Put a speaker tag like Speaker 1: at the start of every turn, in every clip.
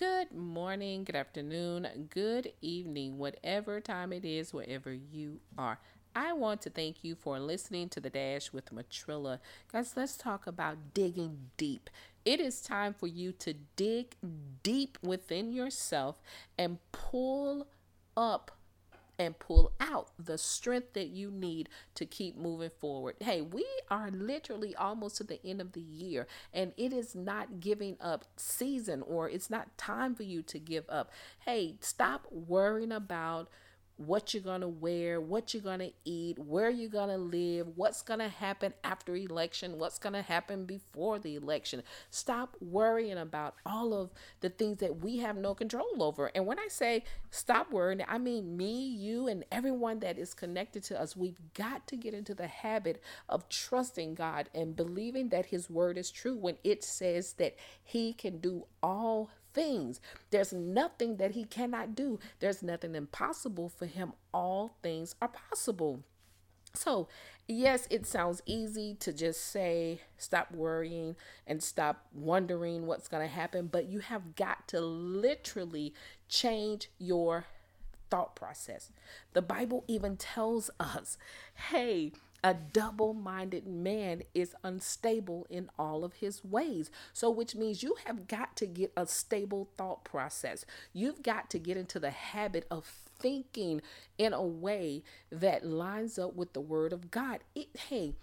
Speaker 1: Good morning, good afternoon, good evening, whatever time it is, wherever you are. I want to thank you for listening to the Dash with Matrilla. Guys, let's talk about digging deep. It is time for you to dig deep within yourself and pull up and pull out the strength that you need to keep moving forward. Hey, we are literally almost to the end of the year, and it is not giving up season or it's not time for you to give up. Hey, stop worrying about what you're going to wear, what you're going to eat, where you're going to live, what's going to happen after election, what's going to happen before the election. Stop worrying about all of the things that we have no control over. And when I say stop worrying, I mean me, you, and everyone that is connected to us. We've got to get into the habit of trusting God and believing that His word is true when it says that He can do all things. There's nothing that he cannot do, there's nothing impossible for him. All things are possible. So, yes, it sounds easy to just say, stop worrying and stop wondering what's going to happen, but you have got to literally change your thought process. The Bible even tells us, hey, a double minded man is unstable in all of his ways. So, which means you have got to get a stable thought process. You've got to get into the habit of thinking in a way that lines up with the word of God. It, hey,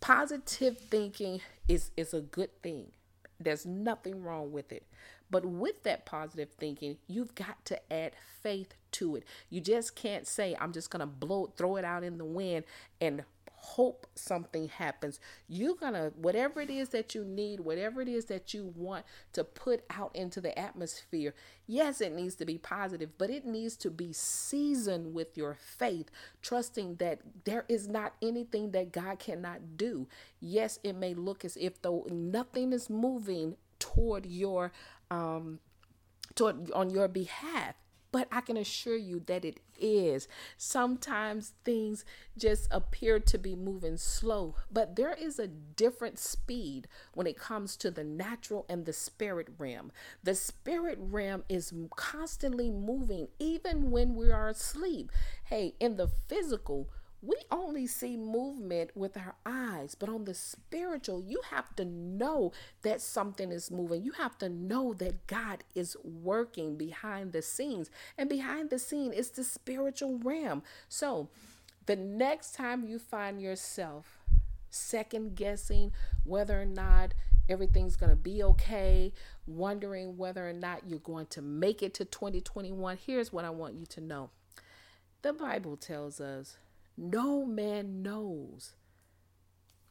Speaker 1: positive thinking is, is a good thing. There's nothing wrong with it. But with that positive thinking, you've got to add faith to it. You just can't say, I'm just going to blow, throw it out in the wind and hope something happens. You're going to, whatever it is that you need, whatever it is that you want to put out into the atmosphere, yes, it needs to be positive, but it needs to be seasoned with your faith, trusting that there is not anything that God cannot do. Yes, it may look as if though nothing is moving toward your um toward on your behalf but I can assure you that it is. Sometimes things just appear to be moving slow, but there is a different speed when it comes to the natural and the spirit realm. The spirit realm is constantly moving, even when we are asleep. Hey, in the physical, we only see movement with our eyes, but on the spiritual, you have to know that something is moving. You have to know that God is working behind the scenes, and behind the scene is the spiritual realm. So, the next time you find yourself second guessing whether or not everything's going to be okay, wondering whether or not you're going to make it to 2021, here's what I want you to know. The Bible tells us no man knows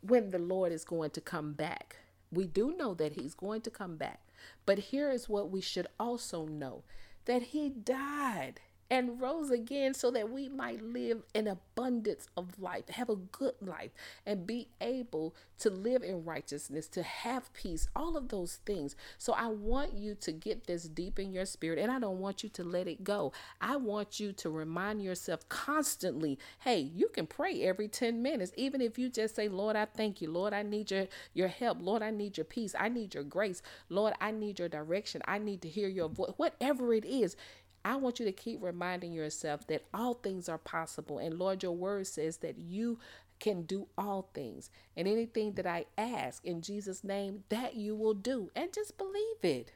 Speaker 1: when the Lord is going to come back. We do know that he's going to come back. But here is what we should also know that he died and rose again so that we might live an abundance of life, have a good life, and be able to live in righteousness, to have peace, all of those things. So I want you to get this deep in your spirit, and I don't want you to let it go. I want you to remind yourself constantly hey, you can pray every 10 minutes, even if you just say, Lord, I thank you. Lord, I need your, your help. Lord, I need your peace. I need your grace. Lord, I need your direction. I need to hear your voice. Whatever it is, I want you to keep reminding yourself that all things are possible. And Lord, your word says that you can do all things. And anything that I ask in Jesus' name, that you will do. And just believe it.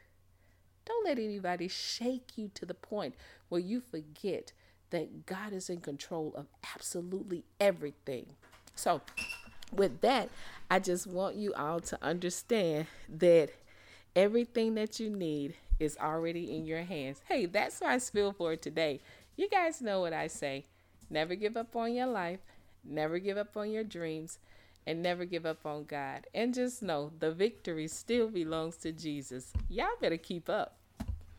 Speaker 1: Don't let anybody shake you to the point where you forget that God is in control of absolutely everything. So, with that, I just want you all to understand that everything that you need is already in your hands. Hey, that's my spiel for today. You guys know what I say. Never give up on your life, never give up on your dreams, and never give up on God. And just know the victory still belongs to Jesus. Y'all better keep up.